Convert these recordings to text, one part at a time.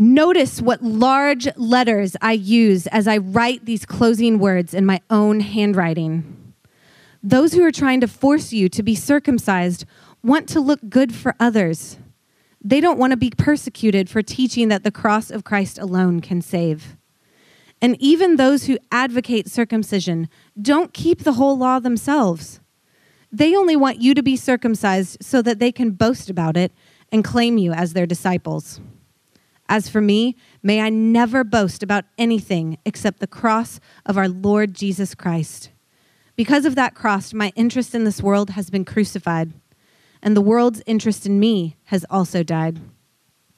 Notice what large letters I use as I write these closing words in my own handwriting. Those who are trying to force you to be circumcised want to look good for others. They don't want to be persecuted for teaching that the cross of Christ alone can save. And even those who advocate circumcision don't keep the whole law themselves. They only want you to be circumcised so that they can boast about it and claim you as their disciples. As for me, may I never boast about anything except the cross of our Lord Jesus Christ. Because of that cross, my interest in this world has been crucified, and the world's interest in me has also died.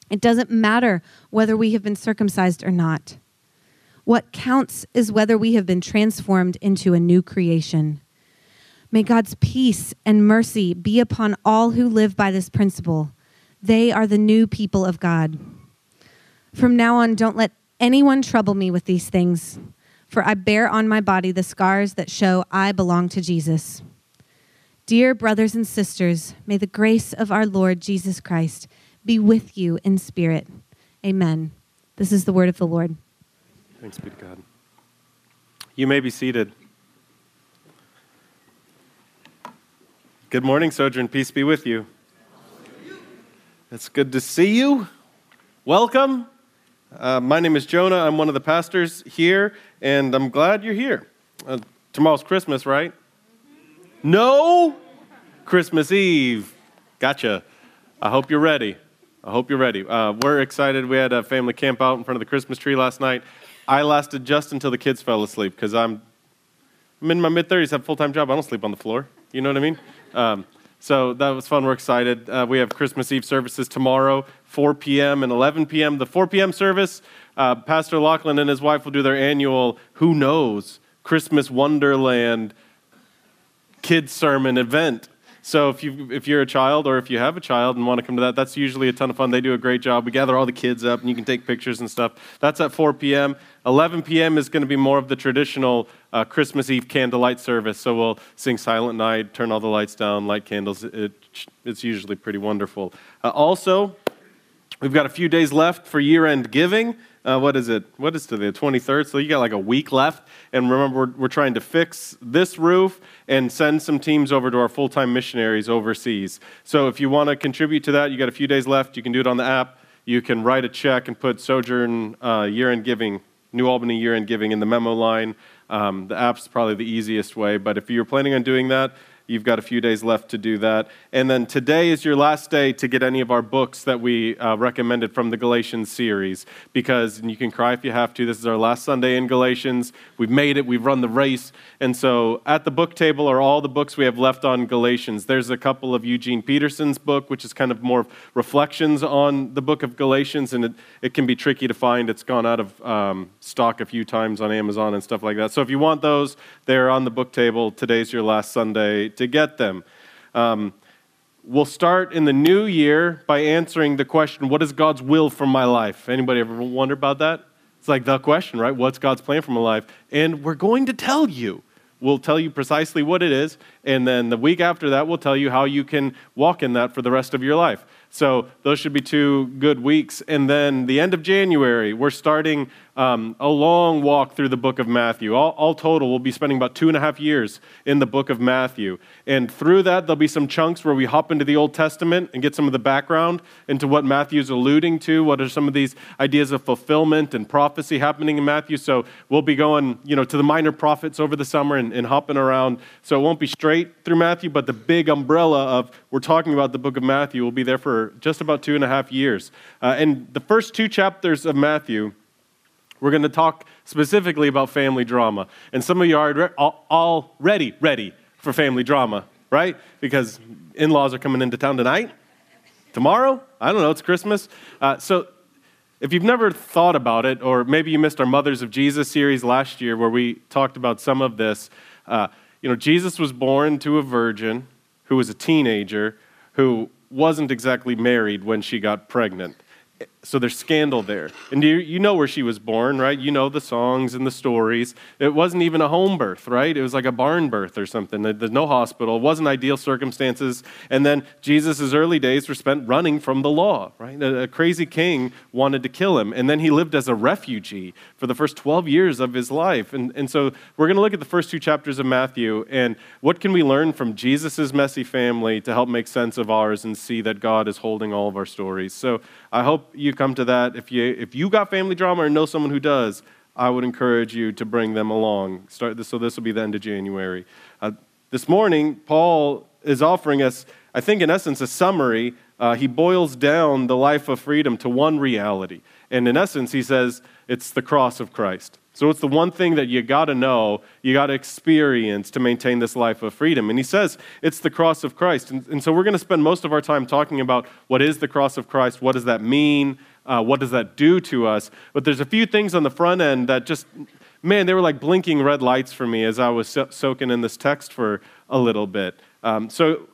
It doesn't matter whether we have been circumcised or not. What counts is whether we have been transformed into a new creation. May God's peace and mercy be upon all who live by this principle. They are the new people of God. From now on, don't let anyone trouble me with these things, for I bear on my body the scars that show I belong to Jesus. Dear brothers and sisters, may the grace of our Lord Jesus Christ be with you in spirit. Amen. This is the word of the Lord. Thanks be to God. You may be seated. Good morning, Sojourn. Peace be with you. It's good to see you. Welcome. Uh, my name is Jonah. I'm one of the pastors here, and I'm glad you're here. Uh, tomorrow's Christmas, right? No? Christmas Eve. Gotcha. I hope you're ready. I hope you're ready. Uh, we're excited. We had a family camp out in front of the Christmas tree last night. I lasted just until the kids fell asleep because I'm, I'm in my mid 30s, have a full time job. I don't sleep on the floor. You know what I mean? Um, so that was fun. We're excited. Uh, we have Christmas Eve services tomorrow, 4 p.m. and 11 p.m. The 4 p.m. service, uh, Pastor Lachlan and his wife will do their annual Who Knows Christmas Wonderland kids sermon event. So if you if you're a child or if you have a child and want to come to that, that's usually a ton of fun. They do a great job. We gather all the kids up and you can take pictures and stuff. That's at 4 p.m. 11 p.m. is going to be more of the traditional uh, Christmas Eve candlelight service. So we'll sing Silent Night, turn all the lights down, light candles. It, it's usually pretty wonderful. Uh, also, we've got a few days left for year-end giving uh, what is it? What is today? The 23rd. So you got like a week left. And remember, we're, we're trying to fix this roof and send some teams over to our full time missionaries overseas. So if you want to contribute to that, you got a few days left. You can do it on the app. You can write a check and put Sojourn uh, year end giving, New Albany year end giving in the memo line. Um, the app's probably the easiest way. But if you're planning on doing that, You've got a few days left to do that. And then today is your last day to get any of our books that we uh, recommended from the Galatians series. Because you can cry if you have to. This is our last Sunday in Galatians. We've made it, we've run the race. And so at the book table are all the books we have left on Galatians. There's a couple of Eugene Peterson's book, which is kind of more reflections on the book of Galatians. And it, it can be tricky to find. It's gone out of um, stock a few times on Amazon and stuff like that. So if you want those, they're on the book table. Today's your last Sunday to get them. Um, we'll start in the new year by answering the question, what is God's will for my life? Anybody ever wonder about that? It's like the question, right? What's God's plan for my life? And we're going to tell you. We'll tell you precisely what it is, and then the week after that, we'll tell you how you can walk in that for the rest of your life. So those should be two good weeks. And then the end of January, we're starting um, a long walk through the book of Matthew. All, all, total, we'll be spending about two and a half years in the book of Matthew. And through that, there'll be some chunks where we hop into the Old Testament and get some of the background into what Matthew's alluding to. What are some of these ideas of fulfillment and prophecy happening in Matthew? So we'll be going, you know, to the minor prophets over the summer and, and hopping around. So it won't be straight through Matthew, but the big umbrella of we're talking about the book of Matthew will be there for just about two and a half years. Uh, and the first two chapters of Matthew we're going to talk specifically about family drama. And some of you are already ready for family drama, right? Because in laws are coming into town tonight, tomorrow. I don't know, it's Christmas. Uh, so if you've never thought about it, or maybe you missed our Mothers of Jesus series last year where we talked about some of this, uh, you know, Jesus was born to a virgin who was a teenager who wasn't exactly married when she got pregnant. So there's scandal there. And you, you know where she was born, right? You know the songs and the stories. It wasn't even a home birth, right? It was like a barn birth or something. There's no hospital. It wasn't ideal circumstances. And then Jesus' early days were spent running from the law, right? A, a crazy king wanted to kill him. And then he lived as a refugee for the first 12 years of his life. And, and so we're going to look at the first two chapters of Matthew and what can we learn from Jesus' messy family to help make sense of ours and see that God is holding all of our stories. So I hope you come to that. If you, if you got family drama or know someone who does, I would encourage you to bring them along. Start this, so this will be the end of January. Uh, this morning, Paul is offering us, I think, in essence, a summary. Uh, he boils down the life of freedom to one reality. And in essence, he says it's the cross of Christ. So it's the one thing that you got to know, you got to experience to maintain this life of freedom. And he says it's the cross of Christ. And, and so we're going to spend most of our time talking about what is the cross of Christ, what does that mean, uh, what does that do to us. But there's a few things on the front end that just, man, they were like blinking red lights for me as I was so- soaking in this text for a little bit. Um, so,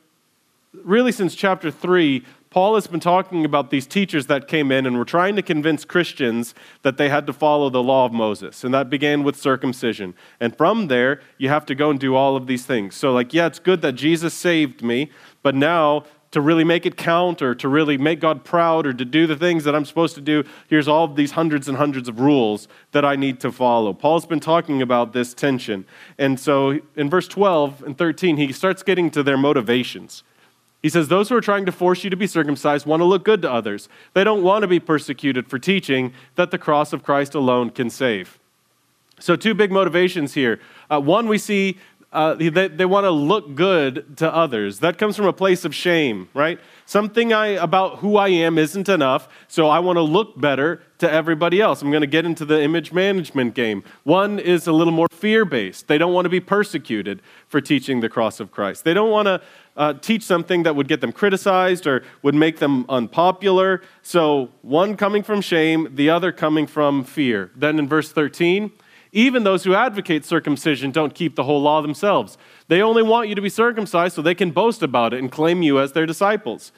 really, since chapter 3, Paul has been talking about these teachers that came in and were trying to convince Christians that they had to follow the law of Moses. And that began with circumcision. And from there, you have to go and do all of these things. So, like, yeah, it's good that Jesus saved me, but now to really make it count or to really make God proud or to do the things that I'm supposed to do, here's all of these hundreds and hundreds of rules that I need to follow. Paul's been talking about this tension. And so in verse 12 and 13, he starts getting to their motivations. He says, Those who are trying to force you to be circumcised want to look good to others. They don't want to be persecuted for teaching that the cross of Christ alone can save. So, two big motivations here. Uh, one, we see uh, they, they want to look good to others. That comes from a place of shame, right? Something I, about who I am isn't enough, so I want to look better to everybody else. I'm going to get into the image management game. One is a little more fear based. They don't want to be persecuted for teaching the cross of Christ. They don't want to uh, teach something that would get them criticized or would make them unpopular. So, one coming from shame, the other coming from fear. Then in verse 13, even those who advocate circumcision don't keep the whole law themselves. They only want you to be circumcised so they can boast about it and claim you as their disciples.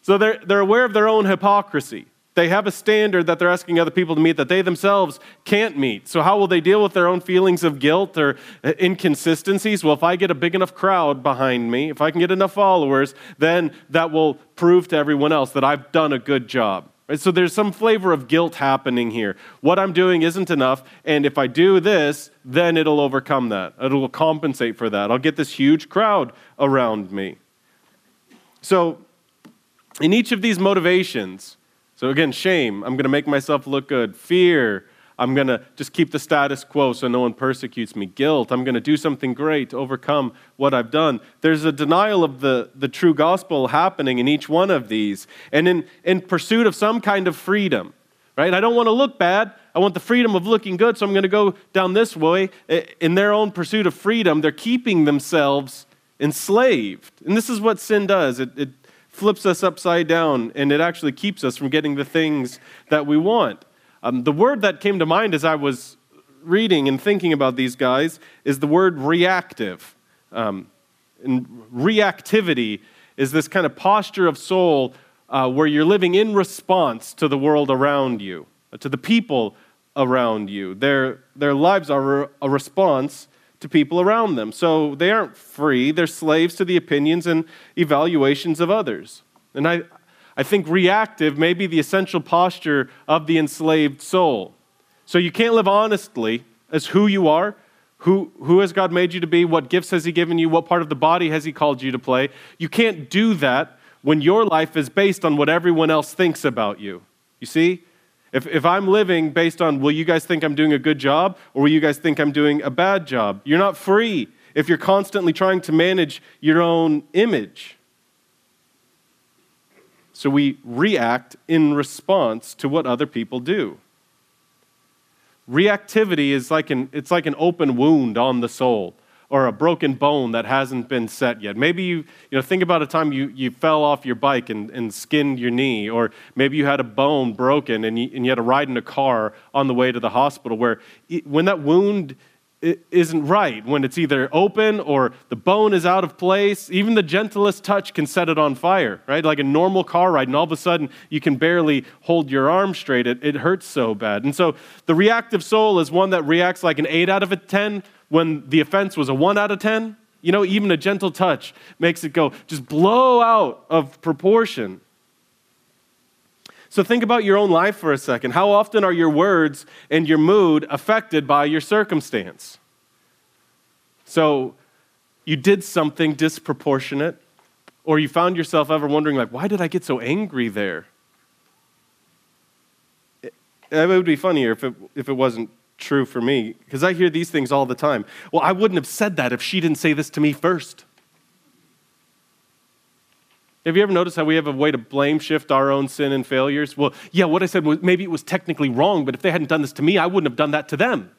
So they're, they're aware of their own hypocrisy. They have a standard that they're asking other people to meet that they themselves can't meet. So, how will they deal with their own feelings of guilt or uh, inconsistencies? Well, if I get a big enough crowd behind me, if I can get enough followers, then that will prove to everyone else that I've done a good job. Right? So there's some flavor of guilt happening here. What I'm doing isn't enough, and if I do this, then it'll overcome that. It'll compensate for that. I'll get this huge crowd around me. So, in each of these motivations, so again, shame, I'm going to make myself look good. Fear, I'm going to just keep the status quo so no one persecutes me. Guilt, I'm going to do something great to overcome what I've done. There's a denial of the, the true gospel happening in each one of these. And in, in pursuit of some kind of freedom, right? I don't want to look bad. I want the freedom of looking good, so I'm going to go down this way. In their own pursuit of freedom, they're keeping themselves enslaved. And this is what sin does it, it flips us upside down, and it actually keeps us from getting the things that we want. Um, the word that came to mind as I was reading and thinking about these guys is the word reactive. Um, and reactivity is this kind of posture of soul uh, where you're living in response to the world around you, to the people around you. Their, their lives are a response to people around them. So they aren't free, they're slaves to the opinions and evaluations of others. And I, I think reactive may be the essential posture of the enslaved soul. So you can't live honestly as who you are. Who, who has God made you to be? What gifts has He given you? What part of the body has He called you to play? You can't do that when your life is based on what everyone else thinks about you. You see? If, if I'm living based on, will you guys think I'm doing a good job or will you guys think I'm doing a bad job? You're not free if you're constantly trying to manage your own image. So we react in response to what other people do. Reactivity is like an, it's like an open wound on the soul or a broken bone that hasn't been set yet. Maybe you, you know, think about a time you, you fell off your bike and, and skinned your knee, or maybe you had a bone broken and you, and you had to ride in a car on the way to the hospital where it, when that wound isn't right, when it's either open or the bone is out of place. Even the gentlest touch can set it on fire, right? Like a normal car ride, and all of a sudden you can barely hold your arm straight. It, it hurts so bad. And so the reactive soul is one that reacts like an 8 out of a 10 when the offense was a 1 out of 10. You know, even a gentle touch makes it go, just blow out of proportion. So think about your own life for a second. How often are your words and your mood affected by your circumstance? So you did something disproportionate, or you found yourself ever wondering, like, why did I get so angry there? It, it would be funnier if it, if it wasn't true for me, because I hear these things all the time. Well, I wouldn't have said that if she didn't say this to me first. Have you ever noticed how we have a way to blame shift our own sin and failures? Well, yeah, what I said was maybe it was technically wrong, but if they hadn't done this to me, I wouldn't have done that to them.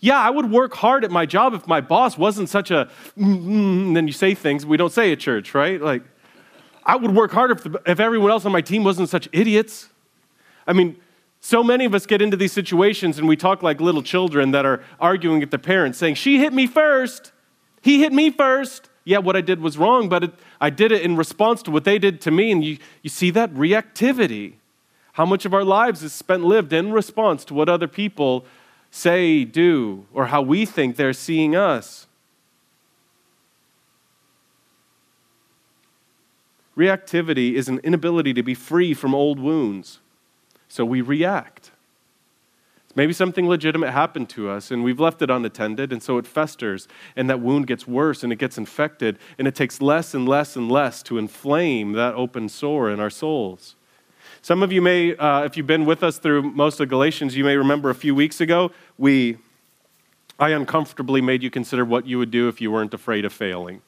Yeah, I would work hard at my job if my boss wasn't such a, mm, then you say things we don't say at church, right? Like, I would work harder if, the, if everyone else on my team wasn't such idiots. I mean, so many of us get into these situations and we talk like little children that are arguing with their parents, saying, She hit me first. He hit me first yeah, what I did was wrong, but it, I did it in response to what they did to me. And you, you see that reactivity. How much of our lives is spent lived in response to what other people say, do, or how we think they're seeing us? Reactivity is an inability to be free from old wounds. So we react. Maybe something legitimate happened to us and we've left it unattended, and so it festers, and that wound gets worse and it gets infected, and it takes less and less and less to inflame that open sore in our souls. Some of you may, uh, if you've been with us through most of Galatians, you may remember a few weeks ago, we, I uncomfortably made you consider what you would do if you weren't afraid of failing.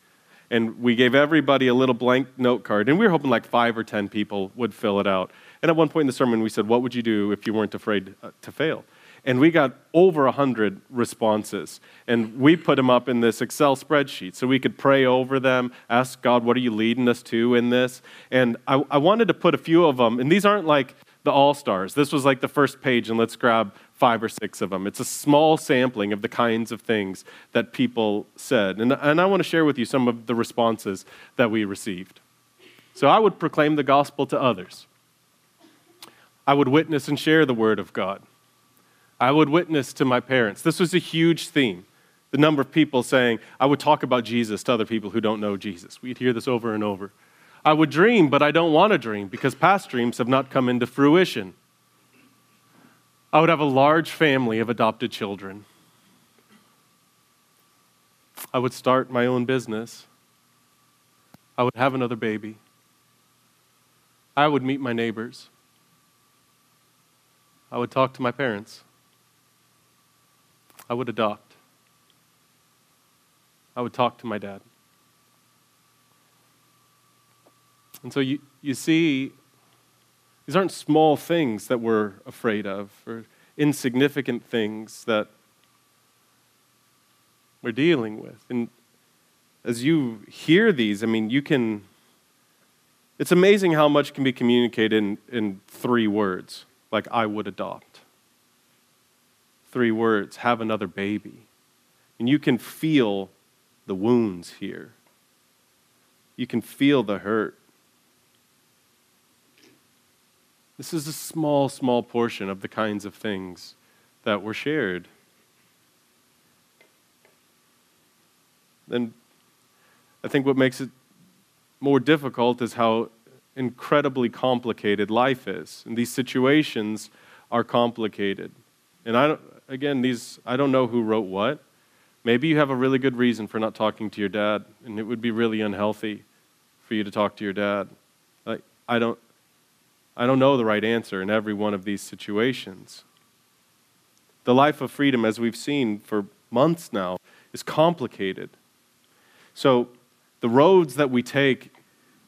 And we gave everybody a little blank note card, and we were hoping like five or 10 people would fill it out. And at one point in the sermon, we said, What would you do if you weren't afraid uh, to fail? and we got over 100 responses. And we put them up in this Excel spreadsheet so we could pray over them, ask God, what are you leading us to in this? And I, I wanted to put a few of them, and these aren't like the all stars. This was like the first page, and let's grab five or six of them. It's a small sampling of the kinds of things that people said. And, and I want to share with you some of the responses that we received. So I would proclaim the gospel to others. I would witness and share the word of God. I would witness to my parents. This was a huge theme. The number of people saying, I would talk about Jesus to other people who don't know Jesus. We'd hear this over and over. I would dream, but I don't want to dream because past dreams have not come into fruition. I would have a large family of adopted children. I would start my own business. I would have another baby. I would meet my neighbors. I would talk to my parents. I would adopt. I would talk to my dad. And so you, you see, these aren't small things that we're afraid of, or insignificant things that we're dealing with. And as you hear these, I mean, you can, it's amazing how much can be communicated in, in three words, like, I would adopt three words have another baby. And you can feel the wounds here, you can feel the hurt. This is a small, small portion of the kinds of things that were shared. Then I think what makes it more difficult is how incredibly complicated life is. And these situations are complicated. And I don't, again, these, I don't know who wrote what. Maybe you have a really good reason for not talking to your dad, and it would be really unhealthy for you to talk to your dad. Like, I don't, I don't know the right answer in every one of these situations. The life of freedom, as we've seen for months now, is complicated. So, the roads that we take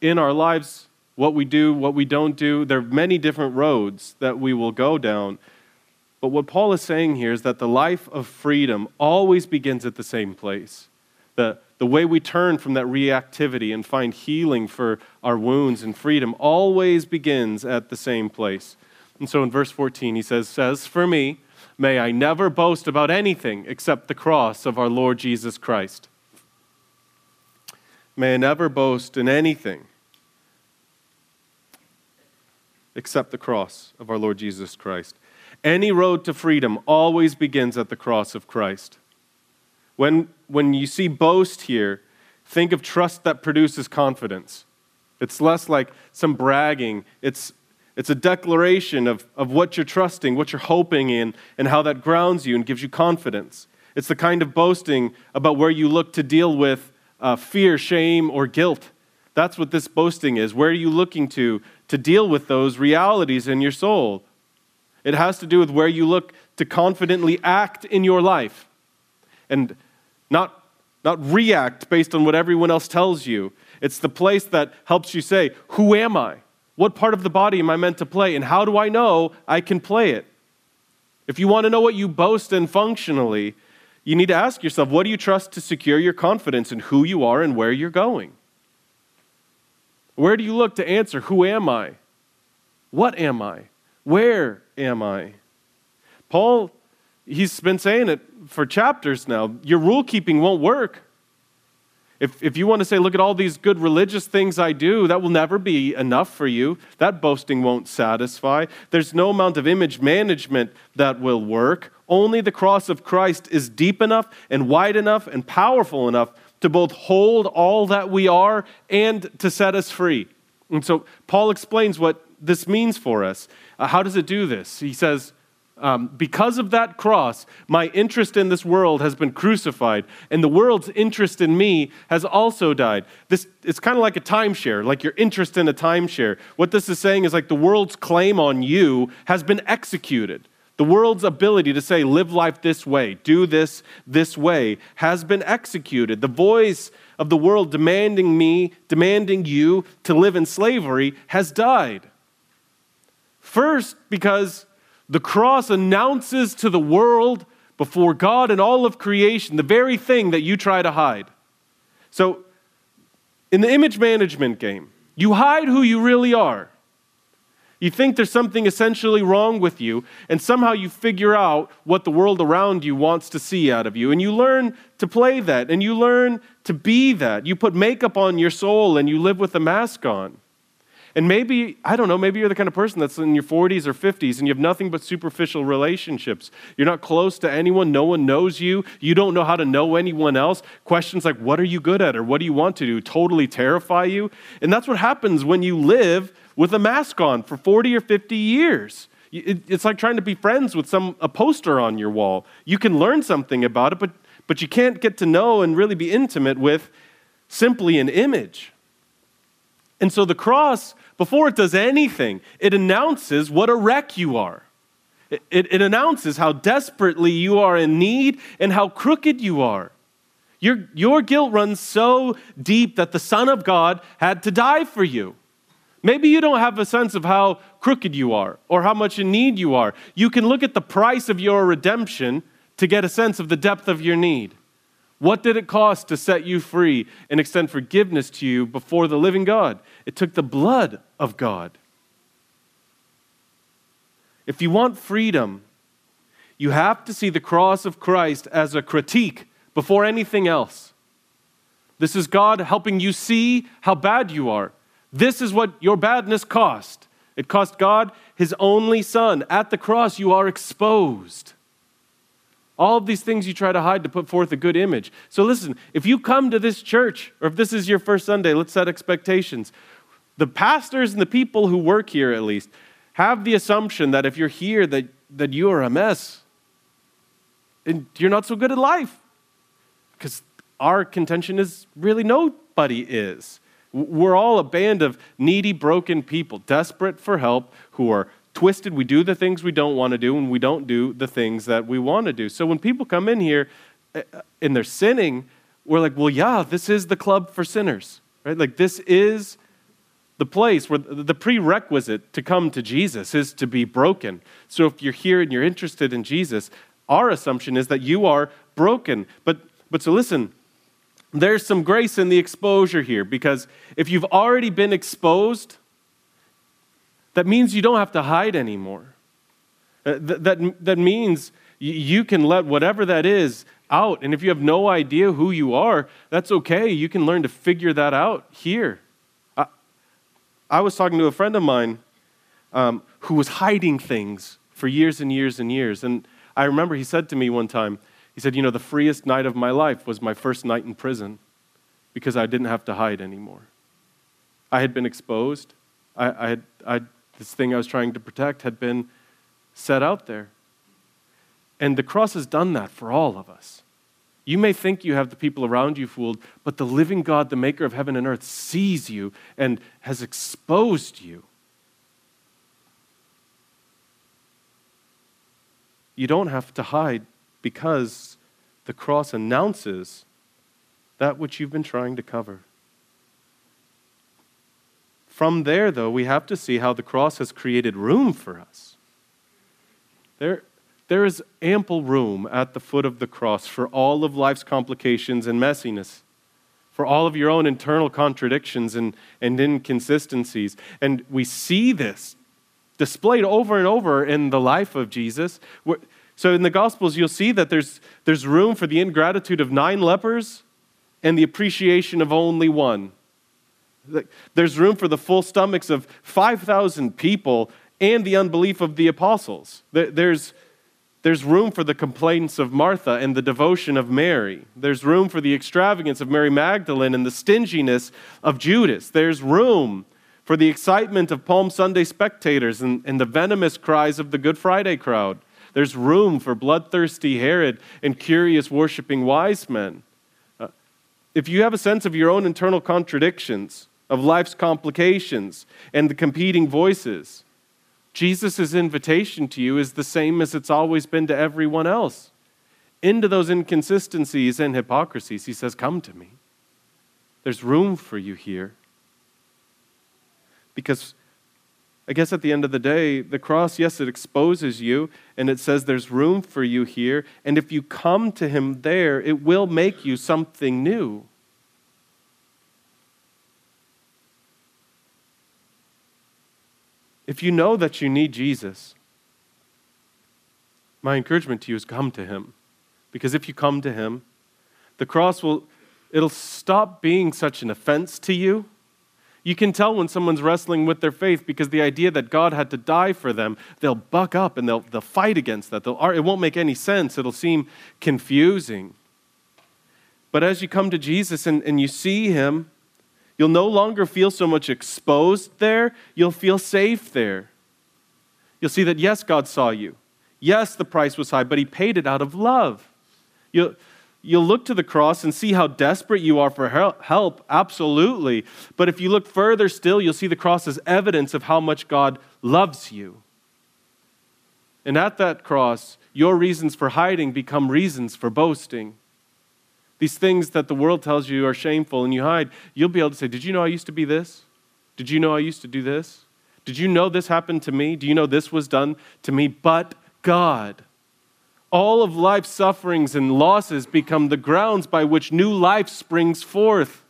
in our lives, what we do, what we don't do, there are many different roads that we will go down. But what Paul is saying here is that the life of freedom always begins at the same place. The, the way we turn from that reactivity and find healing for our wounds and freedom always begins at the same place. And so in verse 14, he says, Says, For me, may I never boast about anything except the cross of our Lord Jesus Christ. May I never boast in anything except the cross of our Lord Jesus Christ. Any road to freedom always begins at the cross of Christ. When, when you see boast here, think of trust that produces confidence. It's less like some bragging, it's, it's a declaration of, of what you're trusting, what you're hoping in, and how that grounds you and gives you confidence. It's the kind of boasting about where you look to deal with uh, fear, shame, or guilt. That's what this boasting is. Where are you looking to to deal with those realities in your soul? It has to do with where you look to confidently act in your life and not, not react based on what everyone else tells you. It's the place that helps you say, Who am I? What part of the body am I meant to play? And how do I know I can play it? If you want to know what you boast in functionally, you need to ask yourself what do you trust to secure your confidence in who you are and where you're going? Where do you look to answer, Who am I? What am I? Where am I? Paul, he's been saying it for chapters now. Your rule keeping won't work. If, if you want to say, look at all these good religious things I do, that will never be enough for you. That boasting won't satisfy. There's no amount of image management that will work. Only the cross of Christ is deep enough and wide enough and powerful enough to both hold all that we are and to set us free. And so Paul explains what this means for us. Uh, how does it do this? He says, um, because of that cross, my interest in this world has been crucified, and the world's interest in me has also died. This it's kind of like a timeshare, like your interest in a timeshare. What this is saying is like the world's claim on you has been executed. The world's ability to say, live life this way, do this this way, has been executed. The voice of the world demanding me, demanding you to live in slavery has died. First, because the cross announces to the world before God and all of creation the very thing that you try to hide. So, in the image management game, you hide who you really are. You think there's something essentially wrong with you, and somehow you figure out what the world around you wants to see out of you. And you learn to play that, and you learn to be that. You put makeup on your soul, and you live with a mask on. And maybe, I don't know, maybe you're the kind of person that's in your 40s or 50s and you have nothing but superficial relationships. You're not close to anyone, no one knows you, you don't know how to know anyone else. Questions like, what are you good at or what do you want to do totally terrify you. And that's what happens when you live with a mask on for 40 or 50 years. It's like trying to be friends with some a poster on your wall. You can learn something about it, but, but you can't get to know and really be intimate with simply an image. And so the cross, before it does anything, it announces what a wreck you are. It, it, it, announces how desperately you are in need and how crooked you are. Your, your guilt runs so deep that the Son of God had to die for you. Maybe you don't have a sense of how crooked you are or how much in need you are. You can look at the price of your redemption to get a sense of the depth of your need. What did it cost to set you free and extend forgiveness to you before the living God? It took the blood of God. If you want freedom, you have to see the cross of Christ as a critique before anything else. This is God helping you see how bad you are this is what your badness cost. It cost God his only son. At the cross, you are exposed. All of these things you try to hide to put forth a good image. So listen, if you come to this church, or if this is your first Sunday, let's set expectations. The pastors and the people who work here, at least, have the assumption that if you're here, that, that you are a mess. And you're not so good at life. Because our contention is really nobody is. We're all a band of needy, broken people, desperate for help, who are twisted. We do the things we don't want to do, and we don't do the things that we want to do. So when people come in here eh, and they're sinning, we're like, well, yeah, this is the club for sinners, right? Like, this is the place where the prerequisite to come to Jesus is to be broken. So if you're here and you're interested in Jesus, our assumption is that you are broken. But, but so listen, there's some grace in the exposure here because if you've already been exposed, that means you don't have to hide anymore. Uh, that, that, that means you can let whatever that is out. And if you have no idea who you are, that's okay. You can learn to figure that out here. I, I was talking to a friend of mine um, who was hiding things for years and years and years. And I remember he said to me one time, he said, You know, the freest night of my life was my first night in prison because I didn't have to hide anymore. I had been exposed. I, I had, I, this thing I was trying to protect had been set out there. And the cross has done that for all of us. You may think you have the people around you fooled, but the living God, the maker of heaven and earth, sees you and has exposed you. You don't have to hide because the cross announces that which you've been trying to cover. From there, though, we have to see how the cross has created room for us. There, there is ample room at the foot of the cross for all of life's complications and messiness, for all of your own internal contradictions and, and inconsistencies. And we see this displayed over and over in the life of Jesus. So in the Gospels, you'll see that there's, there's room for the ingratitude of nine lepers and the appreciation of only one. There's room for the full stomachs of 5,000 people and the unbelief of the apostles. There's, there's room for the complaints of Martha and the devotion of Mary. There's room for the extravagance of Mary Magdalene and the stinginess of Judas. There's room for the excitement of Palm Sunday spectators and, and the venomous cries of the Good Friday crowd. There's room for bloodthirsty Herod and curious worshiping wise men uh, if you have a sense of your own internal contradictions, of life's complications, and the competing voices, Jesus' invitation to you is the same as it's always been to everyone else. Into those inconsistencies and hypocrisies, he says, Come to me. There's room for you here. Because I guess at the end of the day, the cross, yes, it exposes you and it says there's room for you here. And if you come to Him there, it will make you something new. If you know that you need Jesus, my encouragement to you is come to Him. Because if you come to Him, the cross will, it'll stop being such an offense to you you can tell when someone's wrestling with their faith because the idea that God had to die for them, they'll buck up and they'll, they'll fight against that. They'll, it won't make any sense. It'll seem confusing. But as you come to Jesus and, and you see him, you'll no longer feel so much exposed there, you'll feel safe there. You'll see that, yes, God saw you. Yes, the price was high, but he paid it out of love. You'll, You'll look to the cross and see how desperate you are for help, absolutely. But if you look further still, you'll see the cross as evidence of how much God loves you. And at that cross, your reasons for hiding become reasons for boasting. These things that the world tells you are shameful and you hide, you'll be able to say, Did you know I used to be this? Did you know I used to do this? Did you know this happened to me? Do you know this was done to me? But God all of life's sufferings and losses become the grounds by which new life springs forth.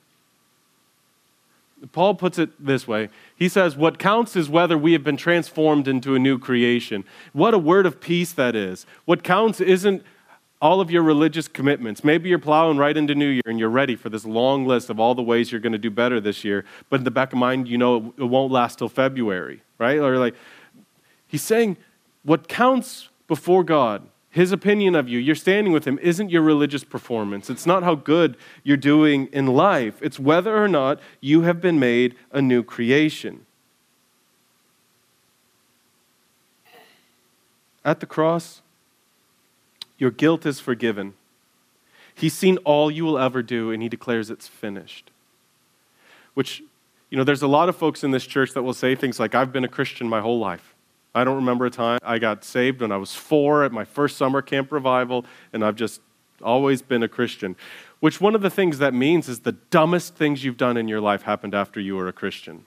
Paul puts it this way He says, What counts is whether we have been transformed into a new creation. What a word of peace that is. What counts isn't all of your religious commitments. Maybe you're plowing right into New Year and you're ready for this long list of all the ways you're going to do better this year, but in the back of mind, you know it won't last till February, right? Or like, he's saying, What counts before God his opinion of you, you're standing with him, isn't your religious performance. It's not how good you're doing in life. It's whether or not you have been made a new creation. At the cross, your guilt is forgiven. He's seen all you will ever do, and he declares it's finished. Which, you know, there's a lot of folks in this church that will say things like, I've been a Christian my whole life. I don't remember a time. I got saved when I was four at my first summer camp revival, and I've just always been a Christian. Which one of the things that means is the dumbest things you've done in your life happened after you were a Christian.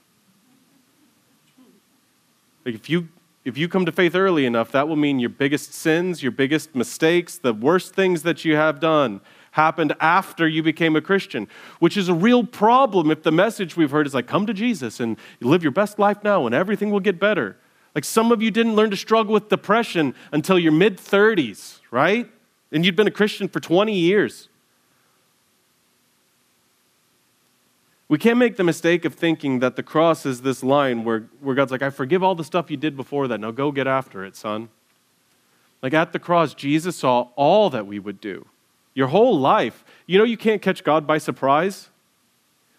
Like if you if you come to faith early enough, that will mean your biggest sins, your biggest mistakes, the worst things that you have done happened after you became a Christian, which is a real problem if the message we've heard is like, come to Jesus and live your best life now and everything will get better. Like some of you didn't learn to struggle with depression until your mid 30s, right? And you'd been a Christian for 20 years. We can't make the mistake of thinking that the cross is this line where, where God's like, I forgive all the stuff you did before that. Now go get after it, son. Like at the cross, Jesus saw all that we would do. Your whole life. You know, you can't catch God by surprise.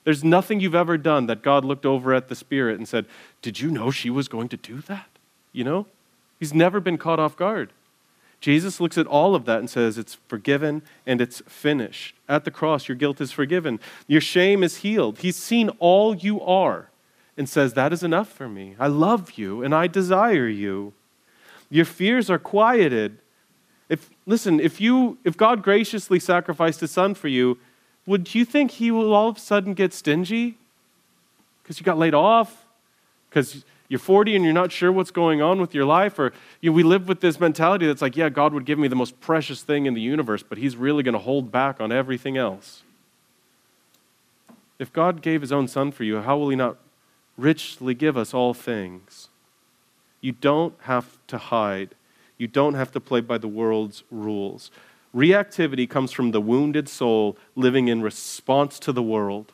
There's nothing you've ever done that God looked over at the Spirit and said, Did you know she was going to do that? You know? He's never been caught off guard. Jesus looks at all of that and says, It's forgiven and it's finished. At the cross, your guilt is forgiven. Your shame is healed. He's seen all you are and says, That is enough for me. I love you and I desire you. Your fears are quieted. If, listen, if, you, if God graciously sacrificed his son for you, would you think he will all of a sudden get stingy? Because you got laid off? Because you're 40 and you're not sure what's going on with your life? Or you know, we live with this mentality that's like, yeah, God would give me the most precious thing in the universe, but he's really going to hold back on everything else. If God gave his own son for you, how will he not richly give us all things? You don't have to hide. You don't have to play by the world's rules. Reactivity comes from the wounded soul living in response to the world.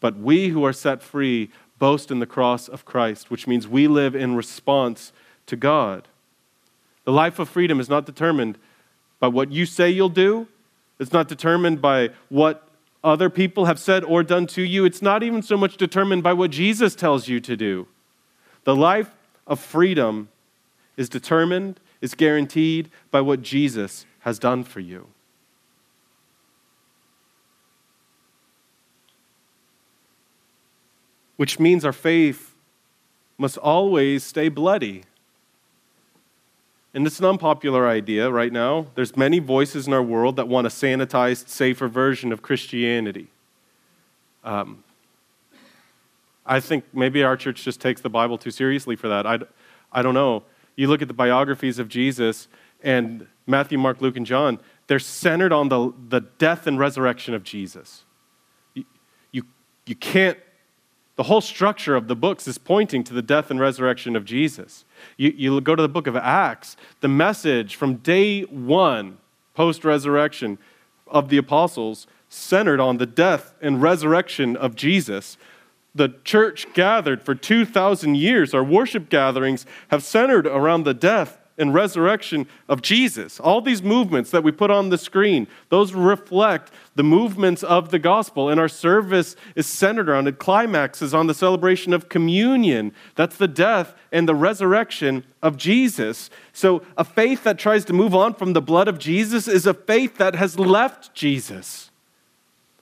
But we who are set free boast in the cross of Christ, which means we live in response to God. The life of freedom is not determined by what you say you'll do, it's not determined by what other people have said or done to you. It's not even so much determined by what Jesus tells you to do. The life of freedom is determined, is guaranteed by what Jesus has done for you. Which means our faith must always stay bloody. And it's an unpopular idea right now. There's many voices in our world that want a sanitized, safer version of Christianity. Um, I think maybe our church just takes the Bible too seriously for that. I, I don't know. You look at the biographies of Jesus, and Matthew, Mark, Luke, and John, they're centered on the, the death and resurrection of Jesus. You, you, you can't, the whole structure of the books is pointing to the death and resurrection of Jesus. You, you go to the book of Acts, the message from day one, post resurrection, of the apostles centered on the death and resurrection of Jesus. The church gathered for 2,000 years, our worship gatherings have centered around the death and resurrection of Jesus. All these movements that we put on the screen, those reflect the movements of the gospel. And our service is centered around it, climaxes on the celebration of communion. That's the death and the resurrection of Jesus. So a faith that tries to move on from the blood of Jesus is a faith that has left Jesus.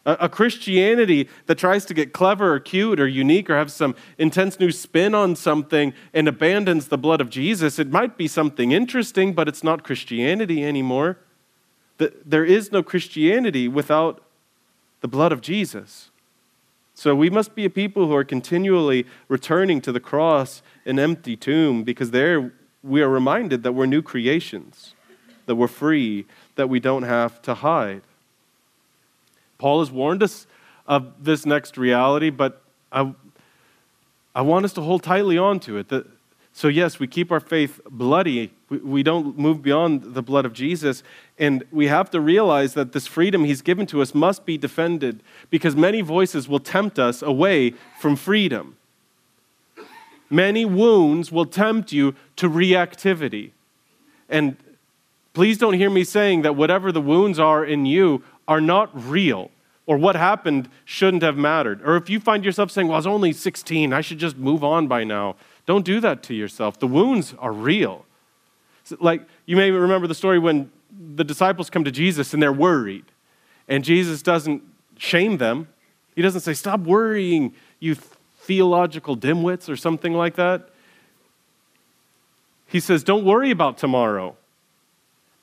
A, Christianity that tries to get clever or cute or unique or have some intense new spin on something and abandons the blood of Jesus, it might be something interesting, but it's not Christianity anymore. There is no Christianity without the blood of Jesus. So we must be a people who are continually returning to the cross and empty tomb because there we are reminded that we're new creations, that we're free, that we don't have to hide. Paul has warned us of this next reality, but I, I want us to hold tightly on to it. So, yes, we keep our faith bloody. We, we don't move beyond the blood of Jesus. And we have to realize that this freedom he's given to us must be defended because many voices will tempt us away from freedom. Many wounds will tempt you to reactivity. And please don't hear me saying that whatever the wounds are in you are not real or what happened shouldn't have mattered. Or if you find yourself saying, Well, I was only 16, I should just move on by now. Don't do that to yourself. The wounds are real. like you may remember the story when the disciples come to Jesus and they're worried. And Jesus doesn't shame them. He doesn't say, Stop worrying, you theological dimwits, or something like that. He says, Don't worry about tomorrow.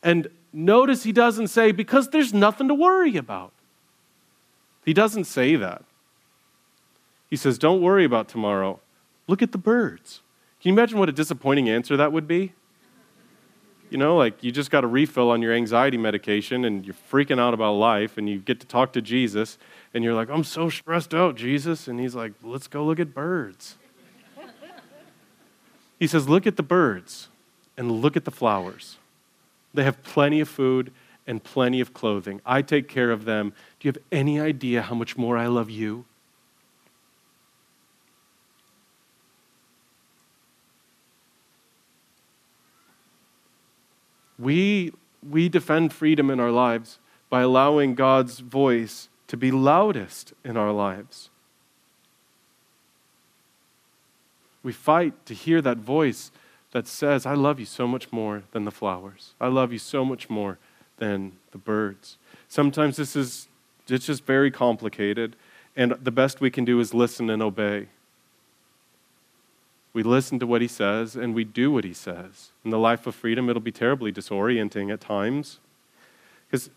And notice he doesn't say, Because there's nothing to worry about. He doesn't say that. He says, Don't worry about tomorrow. Look at the birds. Can you imagine what a disappointing answer that would be? You know, like you just got a refill on your anxiety medication and you're freaking out about life and you get to talk to Jesus and you're like, I'm so stressed out, Jesus. And he's like, Let's go look at birds. He says, Look at the birds and look at the flowers. They have plenty of food and plenty of clothing. I take care of them. Do you have any idea how much more I love you? We, we defend freedom in our lives by allowing God's voice to be loudest in our lives. We fight to hear that voice that says, I love you so much more than the flowers. I love you so much more than the birds. Sometimes this is it's just very complicated, and the best we can do is listen and obey. We listen to what he says and we do what he says. In the life of freedom, it'll be terribly disorienting at times. Because,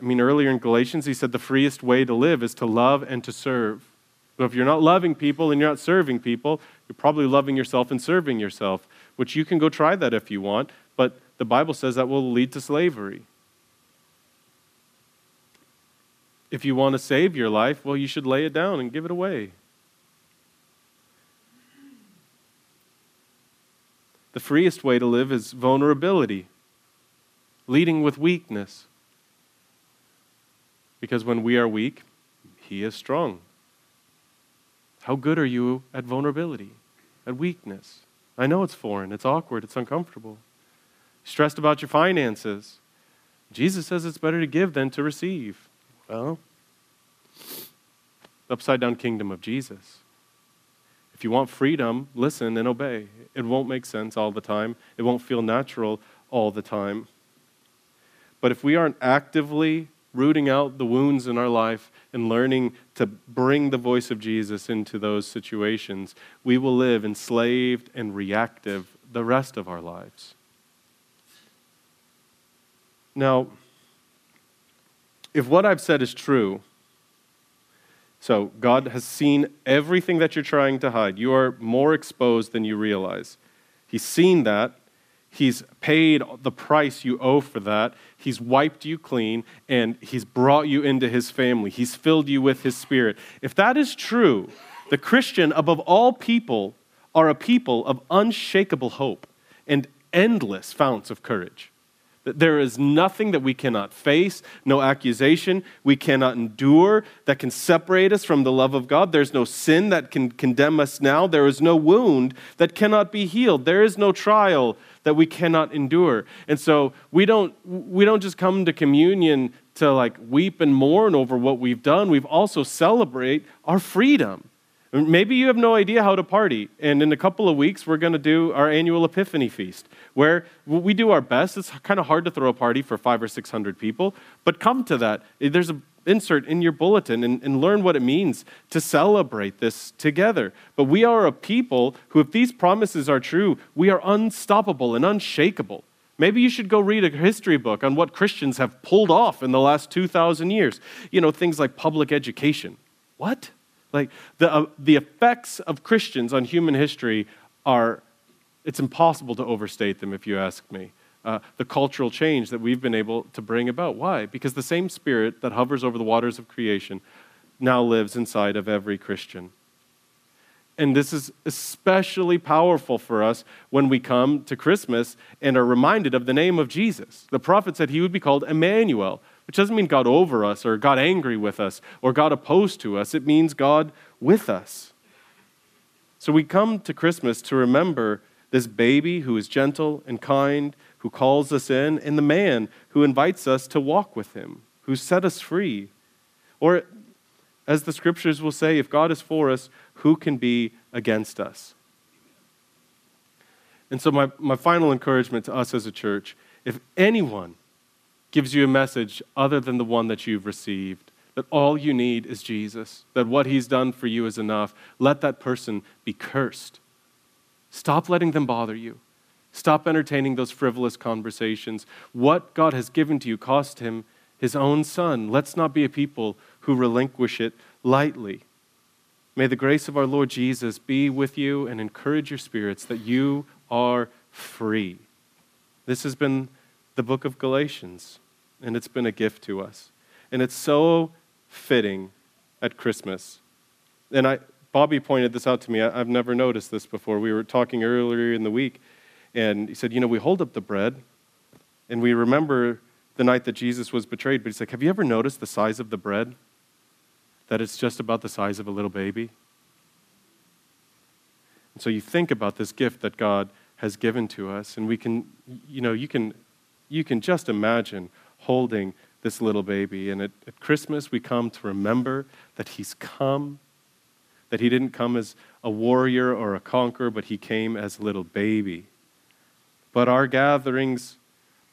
I mean, earlier in Galatians, he said the freest way to live is to love and to serve. So if you're not loving people and you're not serving people, you're probably loving yourself and serving yourself, which you can go try that if you want, but the Bible says that will lead to slavery. If you want to save your life, well, you should lay it down and give it away. The freest way to live is vulnerability, leading with weakness. Because when we are weak, He is strong. How good are you at vulnerability, at weakness? I know it's foreign, it's awkward, it's uncomfortable. Stressed about your finances. Jesus says it's better to give than to receive. Well, the upside down kingdom of Jesus. If you want freedom, listen and obey. It won't make sense all the time, it won't feel natural all the time. But if we aren't actively rooting out the wounds in our life and learning to bring the voice of Jesus into those situations, we will live enslaved and reactive the rest of our lives. Now, if what I've said is true, so God has seen everything that you're trying to hide. You are more exposed than you realize. He's seen that, He's paid the price you owe for that. He's wiped you clean and He's brought you into His family. He's filled you with His Spirit. If that is true, the Christian, above all people, are a people of unshakable hope and endless founts of courage. That there is nothing that we cannot face, no accusation we cannot endure that can separate us from the love of God. There's no sin that can condemn us now. There is no wound that cannot be healed. There is no trial that we cannot endure. And so we don't, we don't just come to communion to like weep and mourn over what we've done. We've also celebrate our freedom. Maybe you have no idea how to party, and in a couple of weeks, we're going to do our annual Epiphany Feast, where we do our best. It's kind of hard to throw a party for five or 600 people, but come to that. Eh, there's an insert in your bulletin and, and learn what it means to celebrate this together. But we are a people who, if these promises are true, we are unstoppable and unshakable. Maybe you should go read a history book on what Christians have pulled off in the last 2,000 years. You know, things like public education. What? Like the, uh, the effects of Christians on human history are, it's impossible to overstate them if you ask me. Uh, the cultural change that we've been able to bring about. Why? Because the same spirit that hovers over the waters of creation now lives inside of every Christian. And this is especially powerful for us when we come to Christmas and are reminded of the name of Jesus. The prophet said he would be called Emmanuel, which doesn't mean God over us or God angry with us or God opposed to us. It means God with us. So we come to Christmas to remember this baby who is gentle and kind, who calls us in, and the man who invites us to walk with him, who set us free. Or, as the scriptures will say, if God is for us, who can be against us? And so, my, my final encouragement to us as a church if anyone gives you a message other than the one that you've received. That all you need is Jesus, that what he's done for you is enough. Let that person be cursed. Stop letting them bother you. Stop entertaining those frivolous conversations. What God has given to you cost him his own son. Let's not be a people who relinquish it lightly. May the grace of our Lord Jesus be with you and encourage your spirits that you are free. This has been the book of Galatians and it's been a gift to us. And it's so fitting at Christmas. And I, Bobby pointed this out to me. I, I've never noticed this before. We were talking earlier in the week, and he said, You know, we hold up the bread, and we remember the night that Jesus was betrayed. But he's like, Have you ever noticed the size of the bread? That it's just about the size of a little baby? And so you think about this gift that God has given to us, and we can, you know, you can, you can just imagine holding this little baby. And at, at Christmas, we come to remember that He's come that he didn't come as a warrior or a conqueror, but he came as a little baby. But our gatherings,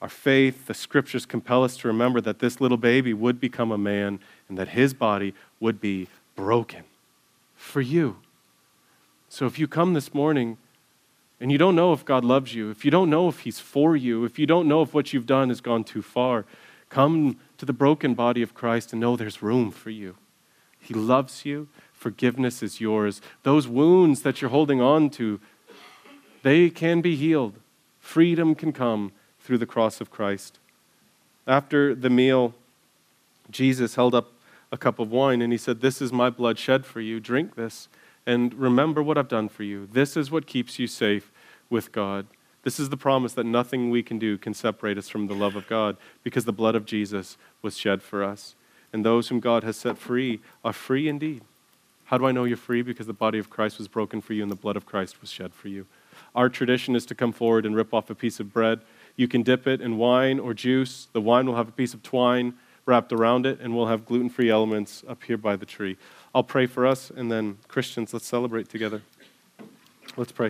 our faith, the scriptures compel us to remember that this little baby would become a man and that his body would be broken for you. So if you come this morning and you don't know if God loves you, if you don't know if he's for you, if you don't know if what you've done has gone too far, come to the broken body of Christ and know there's room for you. He loves you forgiveness is yours. Those wounds that you're holding on to, they can be healed. Freedom can come through the cross of Christ. After the meal, Jesus held up a cup of wine and he said, This is my blood shed for you. Drink this and remember what I've done for you. This is what keeps you safe with God. This is the promise that nothing we can do can separate us from the love of God because the blood of Jesus was shed for us. And those whom God has set free are free indeed. How do I know you're free? Because the body of Christ was broken for you and the blood of Christ was shed for you. Our tradition is to come forward and rip off a piece of bread. You can dip it in wine or juice. The wine will have a piece of twine wrapped around it, and we'll have gluten free elements up here by the tree. I'll pray for us, and then, Christians, let's celebrate together. Let's pray.